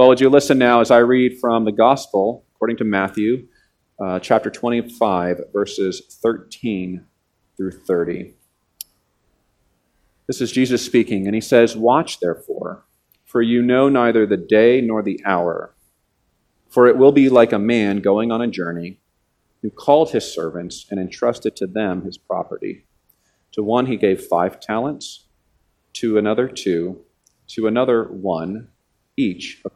Well, would you listen now as I read from the Gospel according to Matthew, uh, chapter 25, verses 13 through 30. This is Jesus speaking, and he says, Watch therefore, for you know neither the day nor the hour. For it will be like a man going on a journey who called his servants and entrusted to them his property. To one he gave five talents, to another two, to another one each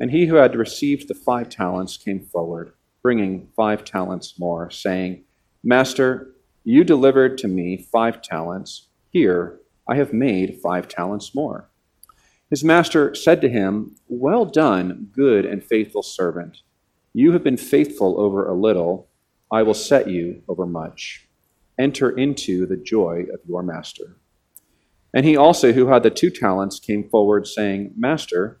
And he who had received the five talents came forward, bringing five talents more, saying, Master, you delivered to me five talents. Here, I have made five talents more. His master said to him, Well done, good and faithful servant. You have been faithful over a little. I will set you over much. Enter into the joy of your master. And he also, who had the two talents, came forward, saying, Master,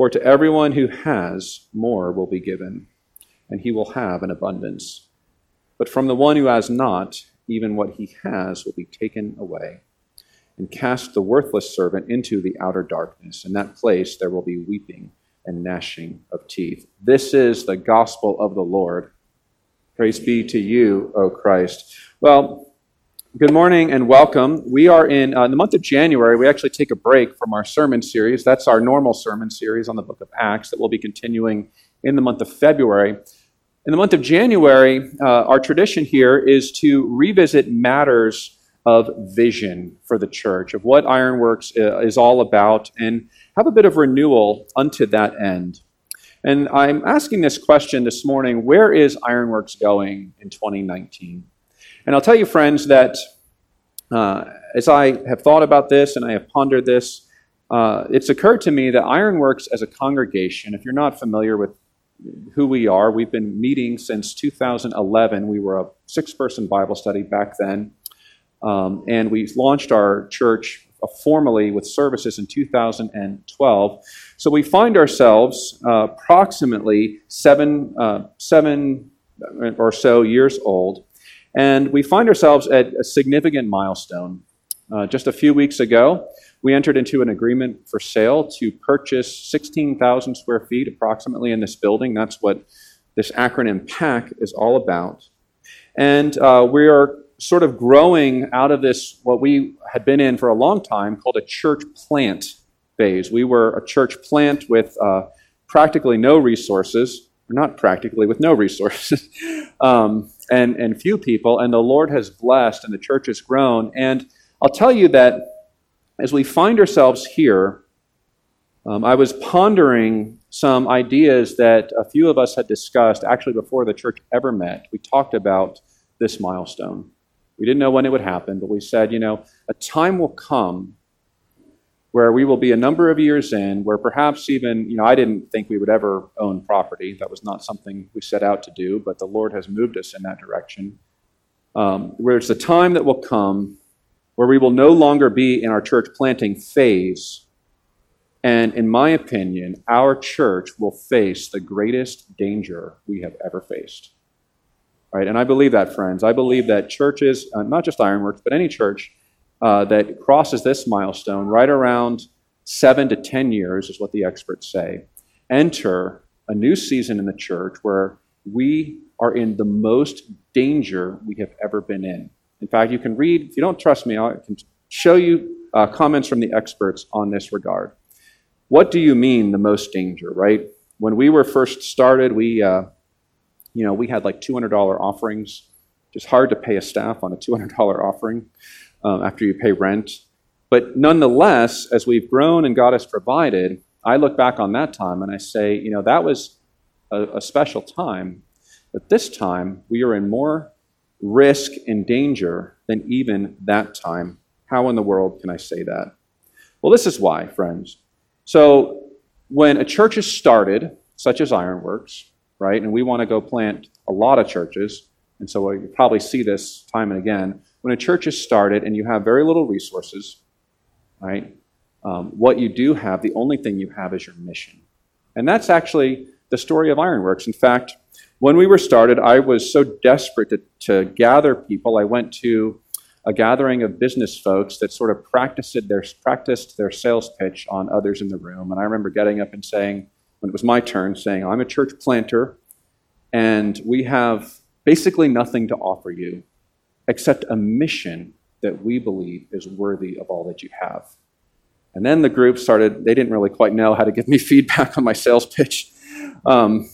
For to everyone who has, more will be given, and he will have an abundance. But from the one who has not, even what he has will be taken away. And cast the worthless servant into the outer darkness. In that place there will be weeping and gnashing of teeth. This is the gospel of the Lord. Praise be to you, O Christ. Well, Good morning and welcome. We are in, uh, in, the month of January. We actually take a break from our sermon series. That's our normal sermon series on the book of Acts that we'll be continuing in the month of February. In the month of January, uh, our tradition here is to revisit matters of vision for the church, of what Ironworks uh, is all about, and have a bit of renewal unto that end. And I'm asking this question this morning where is Ironworks going in 2019? And I'll tell you, friends, that uh, as I have thought about this and I have pondered this, uh, it's occurred to me that Ironworks as a congregation, if you're not familiar with who we are, we've been meeting since 2011. We were a six person Bible study back then. Um, and we launched our church formally with services in 2012. So we find ourselves uh, approximately seven, uh, seven or so years old. And we find ourselves at a significant milestone. Uh, just a few weeks ago, we entered into an agreement for sale to purchase 16,000 square feet approximately in this building. That's what this acronym PAC is all about. And uh, we are sort of growing out of this, what we had been in for a long time, called a church plant phase. We were a church plant with uh, practically no resources, not practically, with no resources. um, and, and few people, and the Lord has blessed, and the church has grown. And I'll tell you that as we find ourselves here, um, I was pondering some ideas that a few of us had discussed actually before the church ever met. We talked about this milestone. We didn't know when it would happen, but we said, you know, a time will come where we will be a number of years in, where perhaps even, you know, I didn't think we would ever own property. That was not something we set out to do, but the Lord has moved us in that direction. Um, where it's the time that will come where we will no longer be in our church planting phase. And in my opinion, our church will face the greatest danger we have ever faced. Right? And I believe that, friends. I believe that churches, uh, not just Ironworks, but any church uh, that crosses this milestone right around seven to 10 years, is what the experts say, enter a new season in the church where we are in the most danger we have ever been in. In fact, you can read, if you don't trust me, I can show you uh, comments from the experts on this regard. What do you mean the most danger, right? When we were first started, we, uh, you know, we had like $200 offerings. Just hard to pay a staff on a $200 offering um, after you pay rent. But nonetheless, as we've grown and God has provided, I look back on that time and I say, you know, that was a, a special time. But this time, we are in more risk and danger than even that time. How in the world can I say that? Well, this is why, friends. So, when a church is started, such as Ironworks, right, and we want to go plant a lot of churches, and so you probably see this time and again, when a church is started and you have very little resources, right, um, what you do have, the only thing you have is your mission. And that's actually the story of Ironworks. In fact, when we were started, I was so desperate to, to gather people. I went to a gathering of business folks that sort of practiced their, practiced their sales pitch on others in the room. And I remember getting up and saying, when it was my turn, saying, I'm a church planter, and we have basically nothing to offer you except a mission that we believe is worthy of all that you have. And then the group started, they didn't really quite know how to give me feedback on my sales pitch. Um,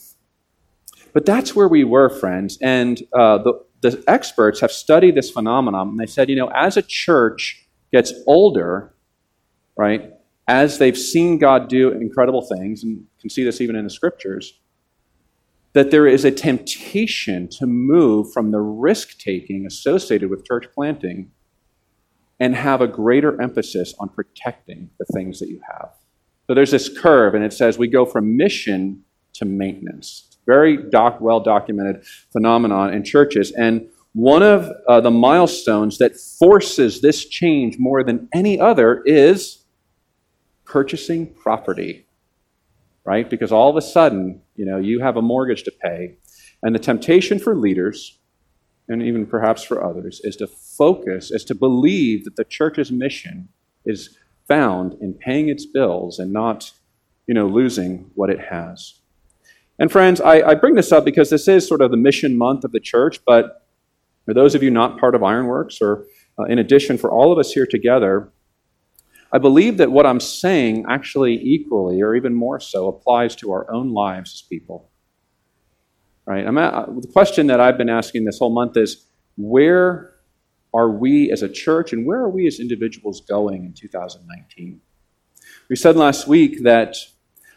but that's where we were, friends. And uh, the, the experts have studied this phenomenon, and they said, you know, as a church gets older, right, as they've seen God do incredible things, and can see this even in the scriptures, that there is a temptation to move from the risk taking associated with church planting and have a greater emphasis on protecting the things that you have. So there's this curve, and it says we go from mission to maintenance. Very doc, well documented phenomenon in churches. And one of uh, the milestones that forces this change more than any other is purchasing property, right? Because all of a sudden, you know, you have a mortgage to pay. And the temptation for leaders, and even perhaps for others, is to focus, is to believe that the church's mission is found in paying its bills and not, you know, losing what it has. And friends, I, I, bring this up because this is sort of the mission month of the church, but for those of you not part of Ironworks, or uh, in addition, for all of us here together, I believe that what I'm saying actually equally, or even more so, applies to our own lives as people. Right? At, uh, the question that I've been asking this whole month is where are we as a church and where are we as individuals going in 2019? We said last week that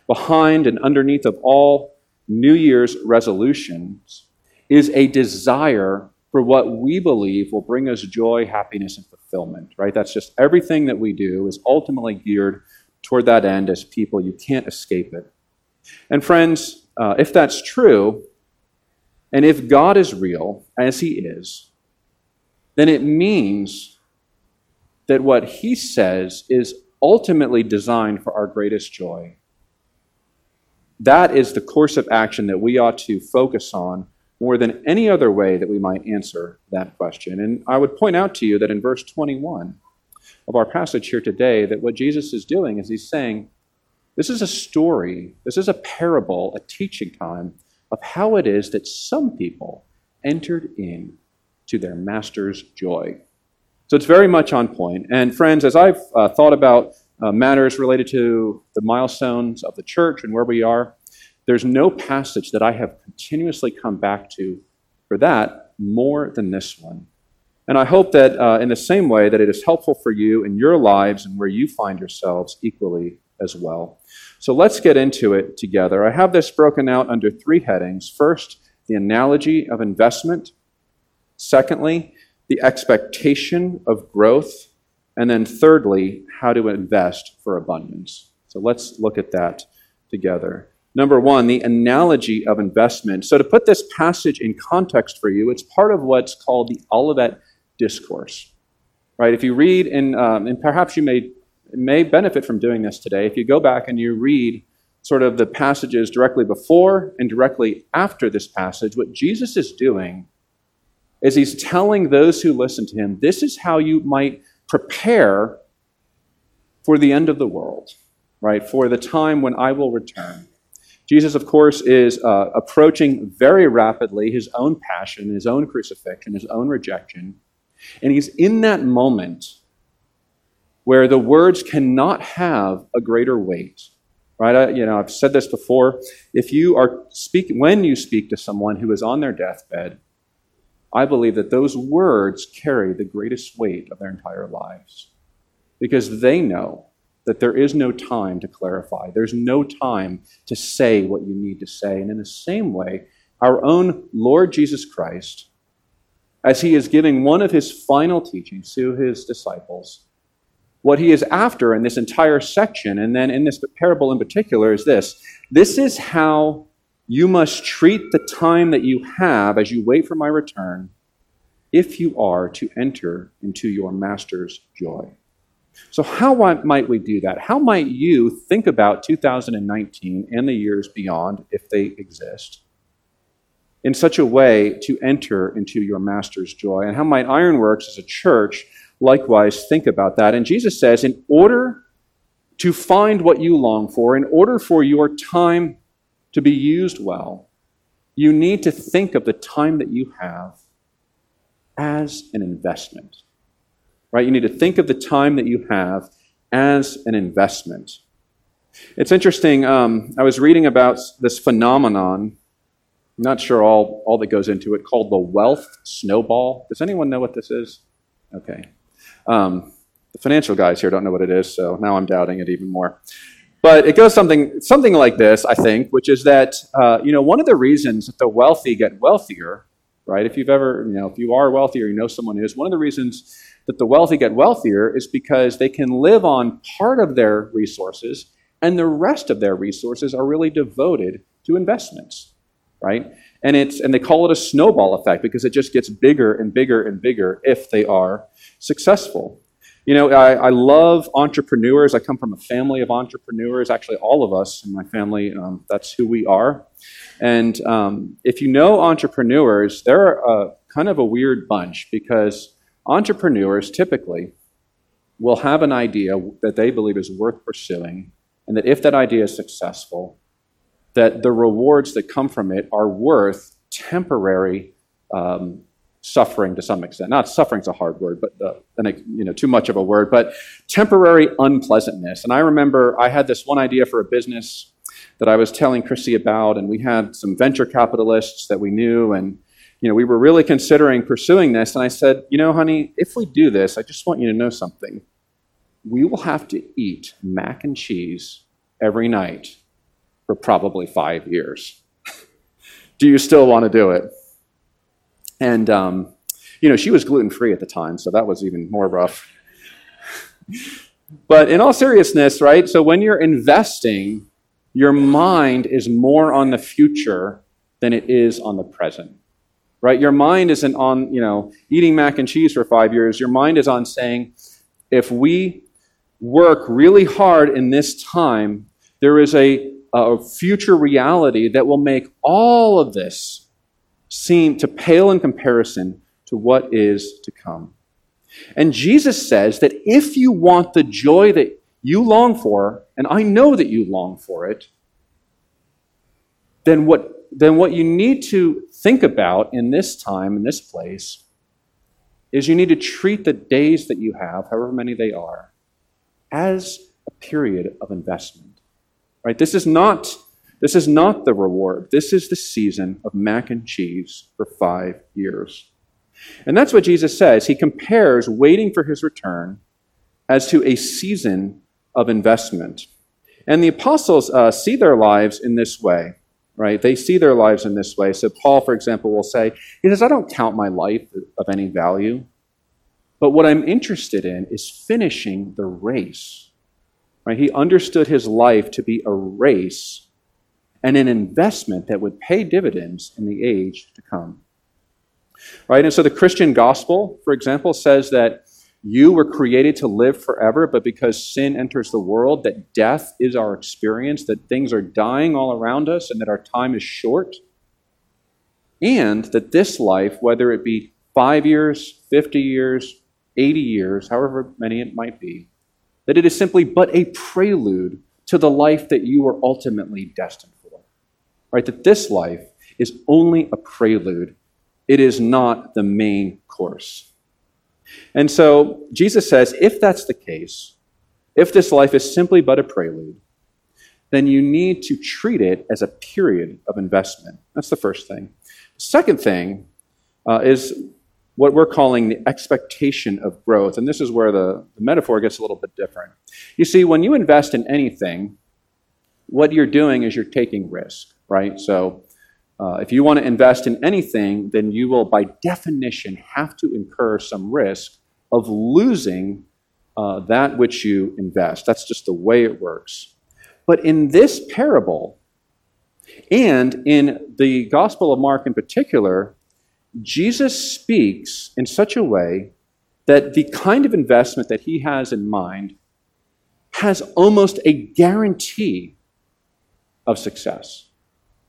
behind and underneath of all New Year's resolutions is a desire for what we believe will bring us joy, happiness, and fulfillment, right? That's just everything that we do is ultimately geared toward that end as people. You can't escape it. And friends, uh, if that's true, and if God is real, as He is, then it means that what He says is ultimately designed for our greatest joy that is the course of action that we ought to focus on more than any other way that we might answer that question. And I would point out to you that in verse 21 of our passage here today, that what Jesus is doing is he's saying, this is a story, this is a parable, a teaching time of how it is that some people entered in to their master's joy. So it's very much on point. And friends, as I've uh, thought about uh, matters related to the milestones of the church and where we are. There's no passage that I have continuously come back to for that more than this one. And I hope that uh, in the same way that it is helpful for you in your lives and where you find yourselves equally as well. So let's get into it together. I have this broken out under three headings. First, the analogy of investment. Secondly, the expectation of growth. And then thirdly, how to invest for abundance. So let's look at that together. Number one, the analogy of investment. So to put this passage in context for you, it's part of what's called the Olivet Discourse. Right? If you read, in, um, and perhaps you may, may benefit from doing this today, if you go back and you read sort of the passages directly before and directly after this passage, what Jesus is doing is he's telling those who listen to him this is how you might prepare for the end of the world, right? For the time when I will return. Jesus, of course, is uh, approaching very rapidly his own passion, his own crucifixion, his own rejection. And he's in that moment where the words cannot have a greater weight. Right? I, you know, I've said this before. If you are speaking, when you speak to someone who is on their deathbed, I believe that those words carry the greatest weight of their entire lives because they know that there is no time to clarify. There's no time to say what you need to say. And in the same way, our own Lord Jesus Christ, as he is giving one of his final teachings to his disciples, what he is after in this entire section, and then in this parable in particular, is this this is how you must treat the time that you have as you wait for my return if you are to enter into your master's joy. So, how might we do that? How might you think about 2019 and the years beyond, if they exist, in such a way to enter into your master's joy? And how might Ironworks as a church likewise think about that? And Jesus says, in order to find what you long for, in order for your time to be used well, you need to think of the time that you have as an investment right? You need to think of the time that you have as an investment. It's interesting. Um, I was reading about this phenomenon. I'm not sure all, all that goes into it, called the wealth snowball. Does anyone know what this is? Okay. Um, the financial guys here don't know what it is, so now I'm doubting it even more. But it goes something, something like this, I think, which is that, uh, you know, one of the reasons that the wealthy get wealthier, right? If you've ever, you know, if you are wealthy or you know someone who is, one of the reasons that the wealthy get wealthier is because they can live on part of their resources and the rest of their resources are really devoted to investments, right? And it's and they call it a snowball effect because it just gets bigger and bigger and bigger if they are successful. You know, I, I love entrepreneurs. I come from a family of entrepreneurs. Actually, all of us in my family, um, that's who we are. And um, if you know entrepreneurs, they're a, kind of a weird bunch because Entrepreneurs typically will have an idea that they believe is worth pursuing, and that if that idea is successful, that the rewards that come from it are worth temporary um, suffering to some extent. Not suffering's a hard word, but uh, you know too much of a word, but temporary unpleasantness. And I remember I had this one idea for a business that I was telling Chrissy about, and we had some venture capitalists that we knew, and you know, we were really considering pursuing this. And I said, you know, honey, if we do this, I just want you to know something. We will have to eat mac and cheese every night for probably five years. do you still want to do it? And, um, you know, she was gluten free at the time, so that was even more rough. but in all seriousness, right? So when you're investing, your mind is more on the future than it is on the present right? Your mind isn't on, you know, eating mac and cheese for five years. Your mind is on saying, if we work really hard in this time, there is a, a future reality that will make all of this seem to pale in comparison to what is to come. And Jesus says that if you want the joy that you long for, and I know that you long for it, then what then what you need to think about in this time, in this place, is you need to treat the days that you have, however many they are, as a period of investment. Right? This is not this is not the reward. This is the season of mac and cheese for 5 years. And that's what Jesus says. He compares waiting for his return as to a season of investment. And the apostles uh, see their lives in this way right? They see their lives in this way. So, Paul, for example, will say, he says, I don't count my life of any value, but what I'm interested in is finishing the race. Right? He understood his life to be a race and an investment that would pay dividends in the age to come. Right? And so the Christian gospel, for example, says that you were created to live forever, but because sin enters the world, that death is our experience, that things are dying all around us, and that our time is short. And that this life, whether it be five years, 50 years, 80 years, however many it might be, that it is simply but a prelude to the life that you are ultimately destined for. Right? That this life is only a prelude, it is not the main course. And so Jesus says if that's the case, if this life is simply but a prelude, then you need to treat it as a period of investment. That's the first thing. Second thing uh, is what we're calling the expectation of growth. And this is where the, the metaphor gets a little bit different. You see, when you invest in anything, what you're doing is you're taking risk, right? So uh, if you want to invest in anything, then you will, by definition, have to incur some risk of losing uh, that which you invest. That's just the way it works. But in this parable, and in the Gospel of Mark in particular, Jesus speaks in such a way that the kind of investment that he has in mind has almost a guarantee of success.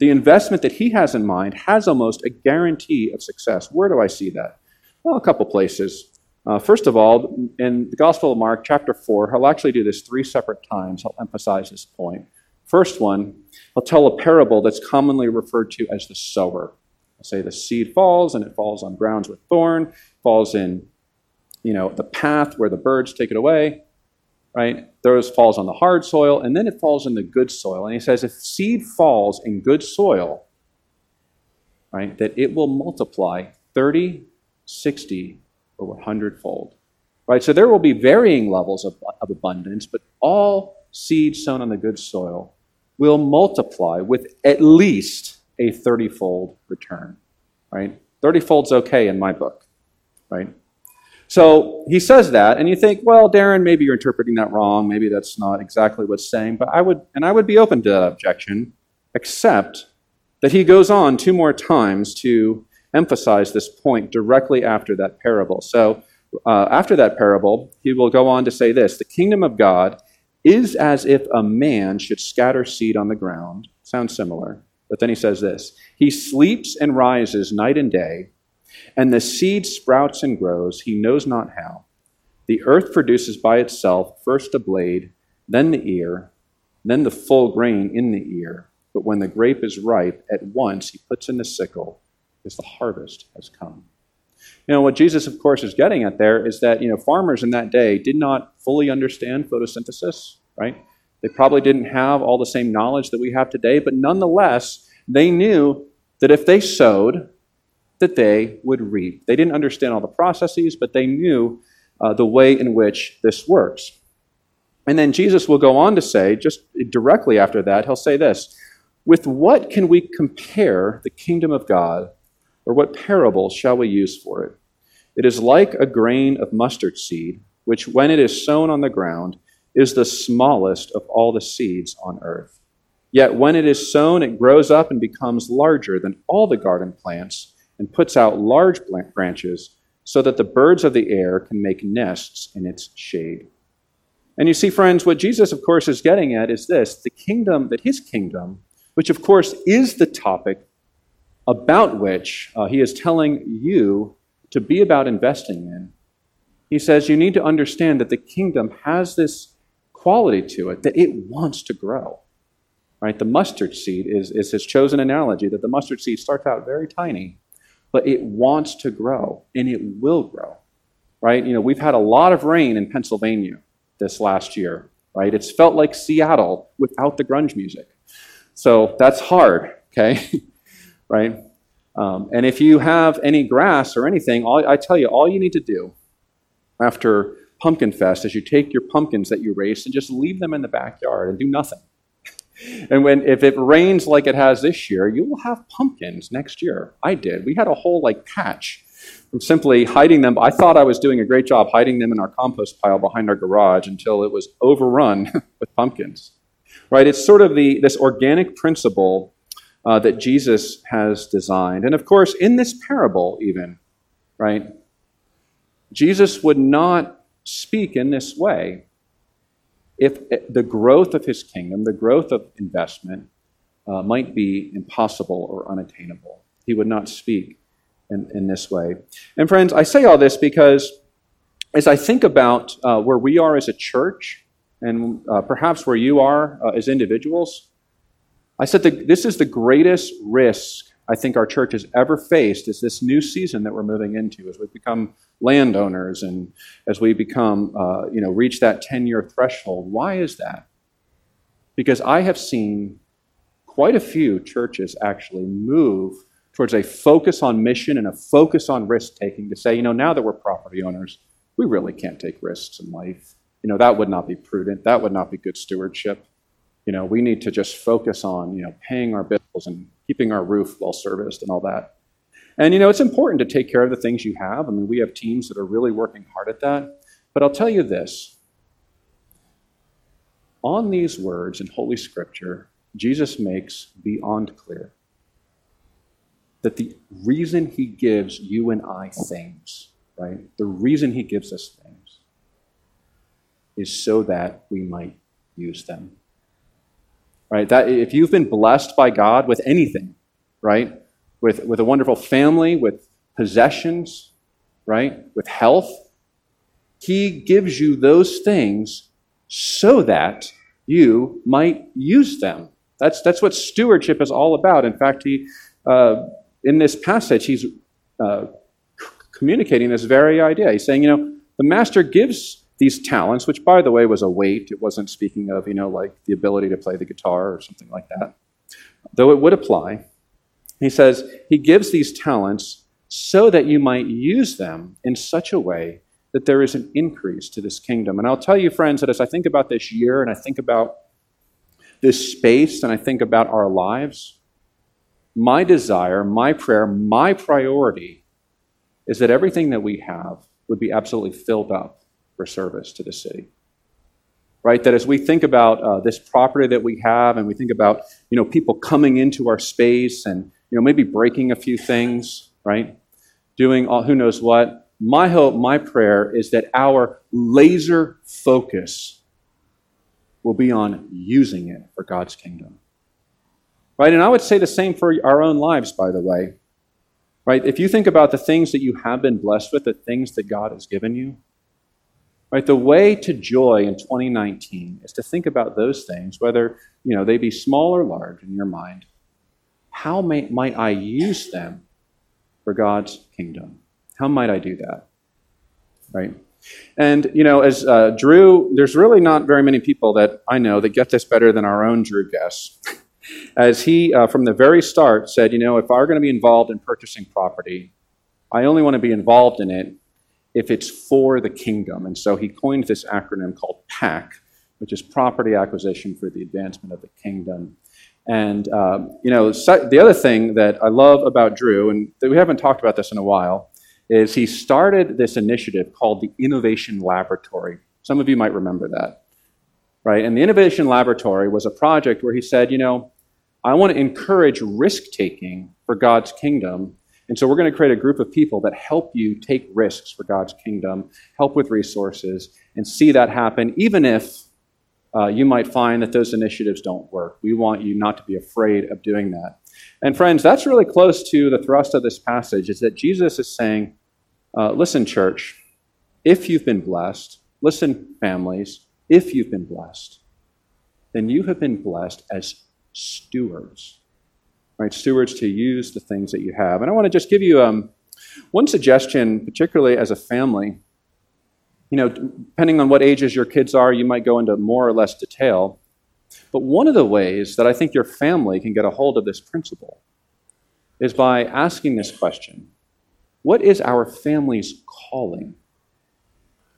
The investment that he has in mind has almost a guarantee of success. Where do I see that? Well, a couple places. Uh, first of all, in the Gospel of Mark, chapter 4, he'll actually do this three separate times. He'll emphasize this point. First one, he'll tell a parable that's commonly referred to as the sower. I'll say the seed falls and it falls on grounds with thorn, falls in, you know, the path where the birds take it away, right? Those falls on the hard soil, and then it falls in the good soil. And he says if seed falls in good soil, right, that it will multiply 30, 60, or 100 fold. Right? So there will be varying levels of, of abundance, but all seed sown on the good soil will multiply with at least a 30 fold return, right? 30 fold's okay in my book, right? So he says that, and you think, well, Darin, maybe you're interpreting that wrong. Maybe that's not exactly what's saying. But I would, and I would be open to that objection, except that he goes on two more times to emphasize this point directly after that parable. So uh, after that parable, he will go on to say this The kingdom of God is as if a man should scatter seed on the ground. Sounds similar. But then he says this He sleeps and rises night and day, and the seed sprouts and grows, he knows not how. The earth produces by itself first a blade, then the ear, then the full grain in the ear. But when the grape is ripe, at once he puts in the sickle, because the harvest has come. You know, what Jesus, of course, is getting at there is that, you know, farmers in that day did not fully understand photosynthesis, right? They probably didn't have all the same knowledge that we have today, but nonetheless, they knew that if they sowed, that they would reap. They didn't understand all the processes, but they knew uh, the way in which this works. And then Jesus will go on to say, just directly after that, he'll say this With what can we compare the kingdom of God, or what parable shall we use for it? It is like a grain of mustard seed, which, when it is sown on the ground, is the smallest of all the seeds on earth. Yet when it is sown, it grows up and becomes larger than all the garden plants and puts out large branches so that the birds of the air can make nests in its shade. And you see, friends, what Jesus, of course, is getting at is this the kingdom, that his kingdom, which of course is the topic about which uh, he is telling you to be about investing in, he says you need to understand that the kingdom has this quality to it that it wants to grow. Right? The mustard seed is, is his chosen analogy that the mustard seed starts out very tiny, but it wants to grow and it will grow. Right? You know, we've had a lot of rain in Pennsylvania this last year. Right? It's felt like Seattle without the grunge music. So that's hard, okay? right? Um, and if you have any grass or anything, all, I tell you, all you need to do after Pumpkin Fest is you take your pumpkins that you raised and just leave them in the backyard and do nothing. And when if it rains like it has this year, you will have pumpkins next year. I did. We had a whole like patch from simply hiding them. I thought I was doing a great job hiding them in our compost pile behind our garage until it was overrun with pumpkins. Right? It's sort of the this organic principle uh, that Jesus has designed, and of course, in this parable, even right, Jesus would not speak in this way if the growth of his kingdom, the growth of investment, uh, might be impossible or unattainable. He would not speak in, in this way. And friends, I say all this because as I think about uh, where we are as a church and uh, perhaps where you are uh, as individuals, I said that this is the greatest risk I think our church has ever faced is this new season that we're moving into as we become landowners and as we become, uh, you know, reach that 10 year threshold. Why is that? Because I have seen quite a few churches actually move towards a focus on mission and a focus on risk taking to say, you know, now that we're property owners, we really can't take risks in life. You know, that would not be prudent. That would not be good stewardship. You know, we need to just focus on, you know, paying our bills and keeping our roof well serviced and all that. And, you know, it's important to take care of the things you have. I mean, we have teams that are really working hard at that. But I'll tell you this on these words in Holy Scripture, Jesus makes beyond clear that the reason he gives you and I things, right? The reason he gives us things is so that we might use them. Right? That if you've been blessed by God with anything, right? With with a wonderful family, with possessions, right? With health, he gives you those things so that you might use them. That's, that's what stewardship is all about. In fact, he, uh, in this passage, he's uh, communicating this very idea. He's saying, you know, the master gives these talents, which, by the way, was a weight. It wasn't speaking of, you know, like the ability to play the guitar or something like that, though it would apply. He says, He gives these talents so that you might use them in such a way that there is an increase to this kingdom. And I'll tell you, friends, that as I think about this year and I think about this space and I think about our lives, my desire, my prayer, my priority is that everything that we have would be absolutely filled up for service to the city. Right? That as we think about uh, this property that we have and we think about, you know, people coming into our space and, you know, maybe breaking a few things, right? Doing all, who knows what. My hope, my prayer is that our laser focus will be on using it for God's kingdom. Right? And I would say the same for our own lives, by the way. Right? If you think about the things that you have been blessed with, the things that God has given you, right? The way to joy in 2019 is to think about those things, whether you know they be small or large in your mind. How may, might I use them for God's kingdom? How might I do that? Right? And, you know, as uh, Drew, there's really not very many people that I know that get this better than our own Drew Guess. as he, uh, from the very start, said, you know, if I were going to be involved in purchasing property, I only want to be involved in it if it's for the kingdom. And so he coined this acronym called PAC, which is Property Acquisition for the Advancement of the Kingdom. And, um, you know, the other thing that I love about Drew, and that we haven't talked about this in a while, is he started this initiative called the Innovation Laboratory. Some of you might remember that, right? And the Innovation Laboratory was a project where he said, you know, I want to encourage risk taking for God's kingdom. And so we're going to create a group of people that help you take risks for God's kingdom, help with resources, and see that happen, even if uh, you might find that those initiatives don't work. We want you not to be afraid of doing that. And friends, that's really close to the thrust of this passage is that Jesus is saying, uh, listen, church, if you've been blessed, listen, families, if you've been blessed, then you have been blessed as stewards, right? Stewards to use the things that you have. And I want to just give you um, one suggestion, particularly as a family. You know, depending on what ages your kids are, you might go into more or less detail. But one of the ways that I think your family can get a hold of this principle is by asking this question what is our family's calling?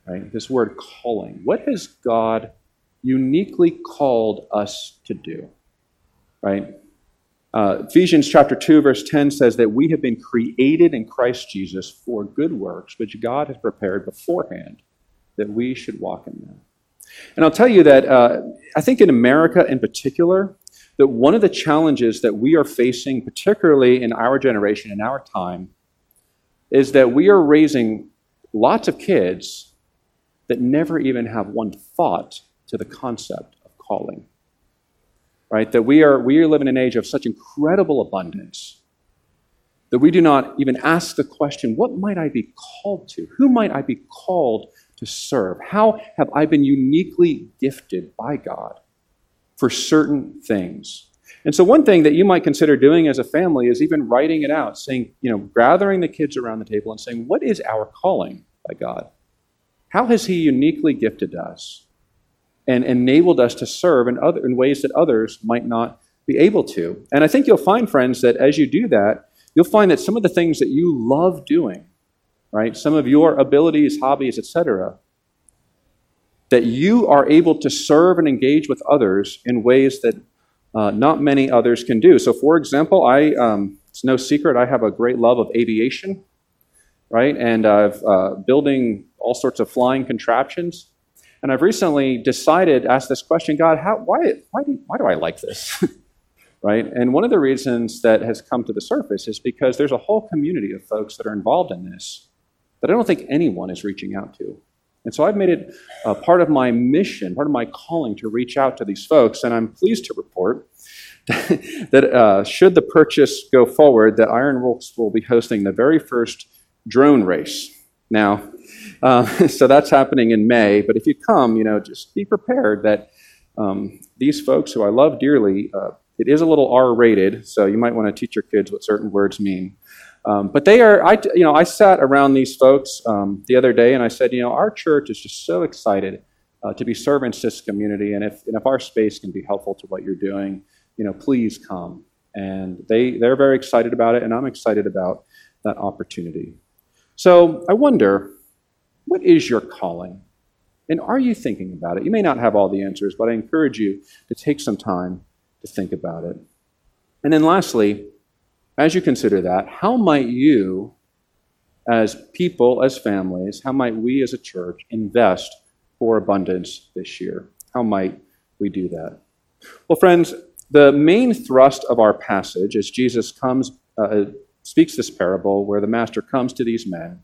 Right? This word calling. What has God uniquely called us to do? Right? Uh, Ephesians chapter 2, verse 10 says that we have been created in Christ Jesus for good works, which God has prepared beforehand that we should walk in them. And I'll tell you that uh, I think in America in particular, that one of the challenges that we are facing, particularly in our generation, in our time, is that we are raising lots of kids that never even have one thought to the concept of calling. Right? That we are, we are living in an age of such incredible abundance that we do not even ask the question, what might I be called to? Who might I be called to serve? How have I been uniquely gifted by God for certain things? And so, one thing that you might consider doing as a family is even writing it out, saying, you know, gathering the kids around the table and saying, what is our calling by God? How has He uniquely gifted us and enabled us to serve in, other, in ways that others might not be able to? And I think you'll find, friends, that as you do that, you'll find that some of the things that you love doing, right, some of your abilities, hobbies, etc., that you are able to serve and engage with others in ways that uh, not many others can do. So, for example, I, um, it's no secret, I have a great love of aviation, right? And I've uh, building all sorts of flying contraptions. And I've recently decided, asked this question, God, how, why, why, do, why do I like this? right? And one of the reasons that has come to the surface is because there's a whole community of folks that are involved in this that I don't think anyone is reaching out to. And so I've made it uh, part of my mission, part of my calling to reach out to these folks. And I'm pleased to report that uh, should the purchase go forward, that Ironworks will be hosting the very first drone race. Now, uh, so that's happening in May. But if you come, you know, just be prepared that um, these folks who I love dearly, uh, it is a little R-rated, so you might want to teach your kids what certain words mean. Um, but they are, I, you know, I sat around these folks um, the other day and I said, you know, our church is just so excited uh, to be servants to this community, and if, and if our space can be helpful to what you're doing, you know, please come. And they, they're very excited about it, and I'm excited about that opportunity. So I wonder, what is your calling? And are you thinking about it? You may not have all the answers, but I encourage you to take some time to think about it. And then lastly, as you consider that, how might you, as people, as families, how might we as a church invest for abundance this year? How might we do that? Well, friends, the main thrust of our passage as Jesus comes, uh, speaks this parable where the master comes to these men,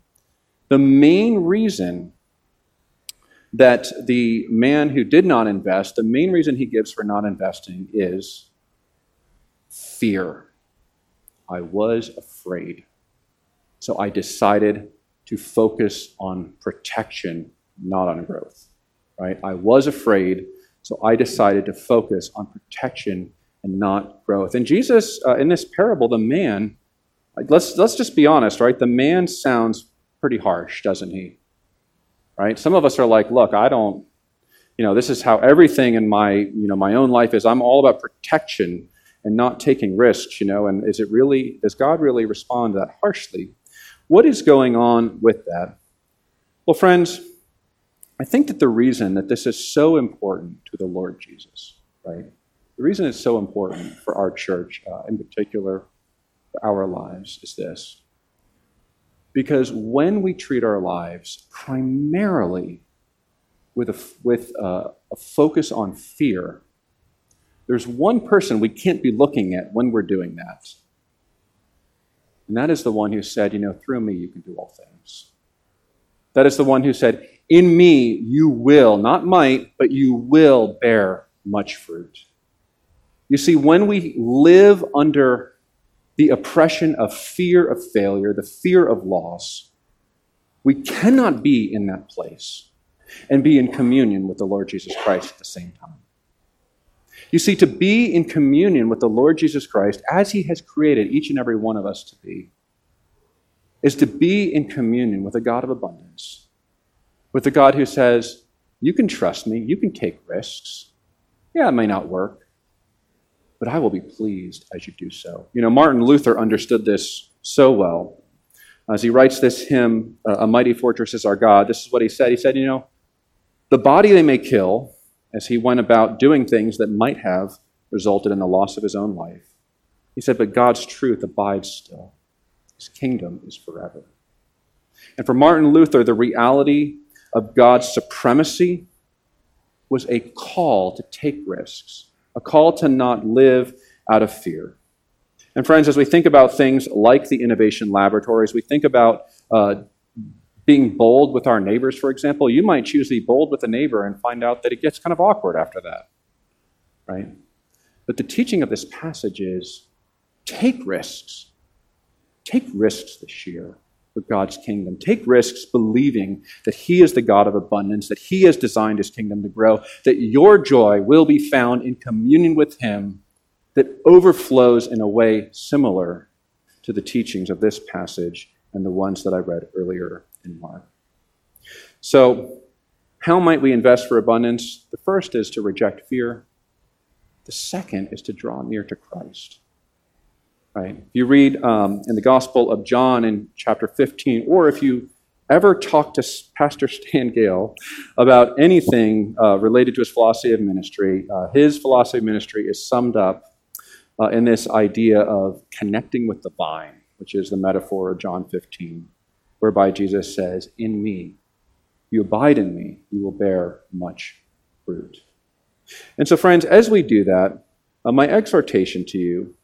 the main reason that the man who did not invest, the main reason he gives for not investing is fear. I was afraid. So I decided to focus on protection, not on growth. Right? I was afraid, so I decided to focus on protection and not growth. And Jesus, uh, in this parable, the man, let's, let's just be honest, right? The man sounds pretty harsh, doesn't he? Right? Some of us are like, look, I don't, you know, this is how everything in my, you know, my own life is. I'm all about protection and not taking risks, you know, and is it really, does God really respond that harshly? What is going on with that? Well, friends, I think that the reason that this is so important to the Lord Jesus, right? The reason it's so important for our church, uh, in particular, for our lives, is this. Because when we treat our lives primarily with a, with a, a focus on fear, there's one person we can't be looking at when we're doing that. And that is the one who said, You know, through me you can do all things. That is the one who said, In me you will, not might, but you will bear much fruit. You see, when we live under the oppression of fear of failure, the fear of loss, we cannot be in that place and be in communion with the Lord Jesus Christ at the same time. You see, to be in communion with the Lord Jesus Christ, as He has created each and every one of us to be, is to be in communion with a God of abundance, with a God who says, You can trust me, you can take risks. Yeah, it may not work, but I will be pleased as you do so. You know, Martin Luther understood this so well. Uh, as he writes this hymn, uh, A Mighty Fortress is Our God, this is what he said. He said, You know, the body they may kill, as he went about doing things that might have resulted in the loss of his own life. He said, But God's truth abides still. His kingdom is forever. And for Martin Luther, the reality of God's supremacy was a call to take risks, a call to not live out of fear. And friends, as we think about things like the innovation laboratories, we think about uh, being bold with our neighbors, for example, you might choose to be bold with a neighbor and find out that it gets kind of awkward after that, right? But the teaching of this passage is take risks. Take risks this year for God's kingdom. Take risks believing that He is the God of abundance, that He has designed His kingdom to grow, that your joy will be found in communion with Him that overflows in a way similar to the teachings of this passage and the ones that I read earlier in Mark. So, how might we invest for abundance? The first is to reject fear. The second is to draw near to Christ. Right? If you read um, in the Gospel of John in chapter 15, or if you ever talk to Pastor Stan Gale about anything uh, related to his philosophy of ministry, uh, his philosophy of ministry is summed up uh, in this idea of connecting with the vine, which is the metaphor of John 15, whereby Jesus says, In me, you abide in me, you will bear much fruit. And so, friends, as we do that, uh, my exhortation to you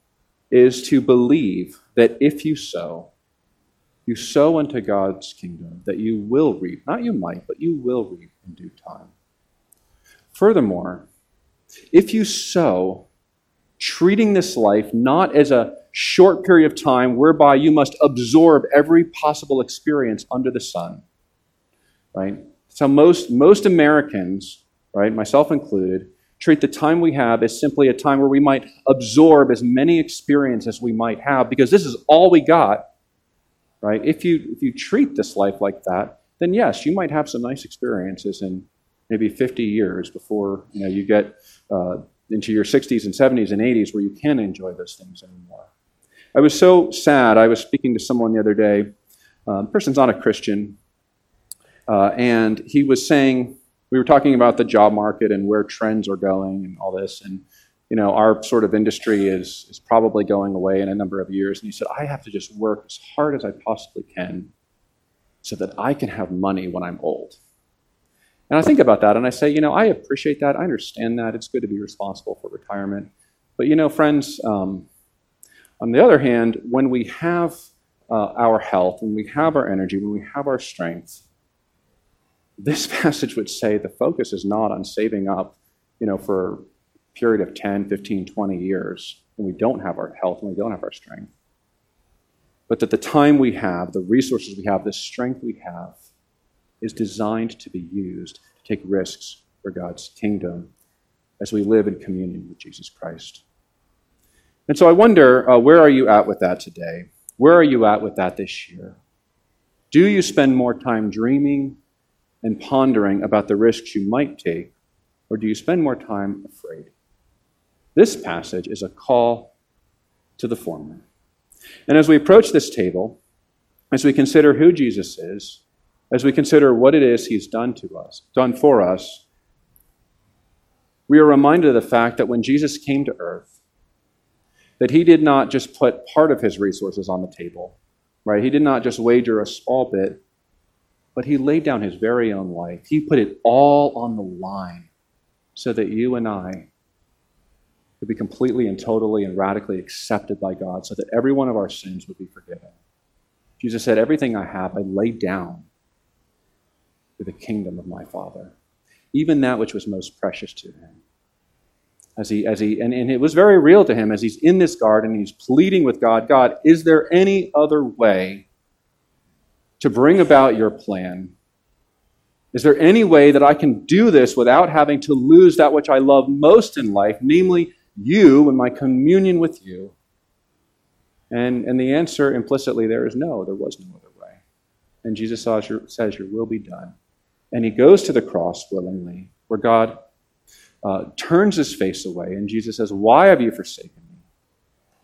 is to believe that if you sow, you sow unto God's kingdom, that you will reap. Not you might, but you will reap in due time. Furthermore, if you sow, treating this life not as a short period of time whereby you must absorb every possible experience under the sun, right? So most, most Americans, right, myself included, treat the time we have as simply a time where we might absorb as many experiences as we might have because this is all we got, right? If you, if you treat this life like that, then yes, you might have some nice experiences in maybe 50 years before you know you get uh, into your 60s and 70s and 80s where you can't enjoy those things anymore. I was so sad. I was speaking to someone the other day. Um, person's not a Christian, uh, and he was saying, we were talking about the job market and where trends are going and all this. And, you know, our sort of industry is, is probably going away in a number of years. And he said, I have to just work as hard as I possibly can so that I can have money when I'm old. And I think about that and I say, you know, I appreciate that. I understand that. It's good to be responsible for retirement. But, you know, friends, um, on the other hand, when we have uh, our health, when we have our energy, when we have our strength, this passage would say the focus is not on saving up, you know, for a period of 10, 15, 20 years when we don't have our health, and we don't have our strength. But that the time we have, the resources we have, the strength we have, is designed to be used to take risks for God's kingdom as we live in communion with Jesus Christ. And so I wonder, uh, where are you at with that today? Where are you at with that this year? Do you spend more time dreaming and pondering about the risks you might take, or do you spend more time afraid? This passage is a call to the former. And as we approach this table, as we consider who Jesus is, as we consider what it is he's done to us, done for us, we are reminded of the fact that when Jesus came to earth, that he did not just put part of his resources on the table, right? He did not just wager a small bit but he laid down his very own life. He put it all on the line so that you and I could be completely and totally and radically accepted by God, so that every one of our sins would be forgiven. Jesus said, Everything I have, I laid down for the kingdom of my Father, even that which was most precious to him. As he, as he, and, and it was very real to him as he's in this garden, he's pleading with God God, is there any other way to bring about your plan? Is there any way that I can do this without having to lose that which I love most in life, namely you and my communion with you? And, and the answer implicitly there is no, there was no other way. And Jesus says your, says, Your will be done. And he goes to the cross willingly, where God uh, turns his face away, and Jesus says, Why have you forsaken me?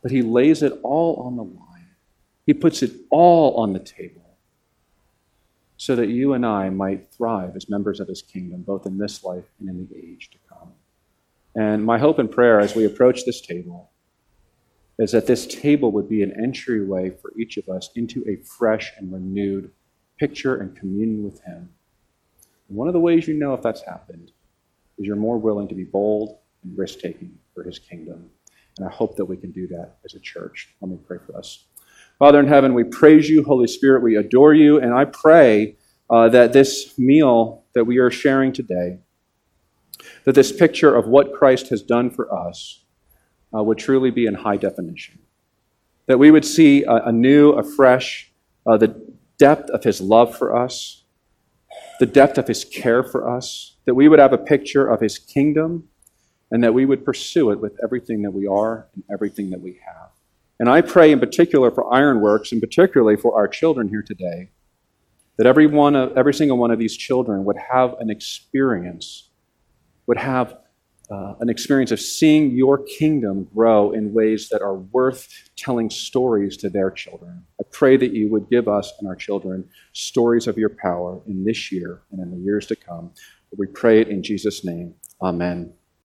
But he lays it all on the line, he puts it all on the table so that you and I might thrive as members of his kingdom, both in this life and in the age to come. And my hope and prayer as we approach this table is that this table would be an entryway for each of us into a fresh and renewed picture and communion with him. And one of the ways you know if that's happened is you're more willing to be bold and risk taking for his kingdom. And I hope that we can do that as a church. Let me pray for us. Father in heaven, we praise you. Holy Spirit, we adore you. And I pray uh, that this meal that we are sharing today, that this picture of what Christ has done for us, uh, would truly be in high definition. that we would see anew, afresh, uh, the depth of his love for us, the depth of his care for us, that we would have a picture of his kingdom, and that we would pursue it with everything that we are and everything that we have. And I pray in particular for Ironworks, and particularly for our children here today, that every, one of, every single one of these children would have an experience, would have uh, an experience of seeing your kingdom grow in ways that are worth telling stories to their children. I pray that you would give us and our children stories of your power in this year and in the years to come. We pray it in Jesus' name. Amen.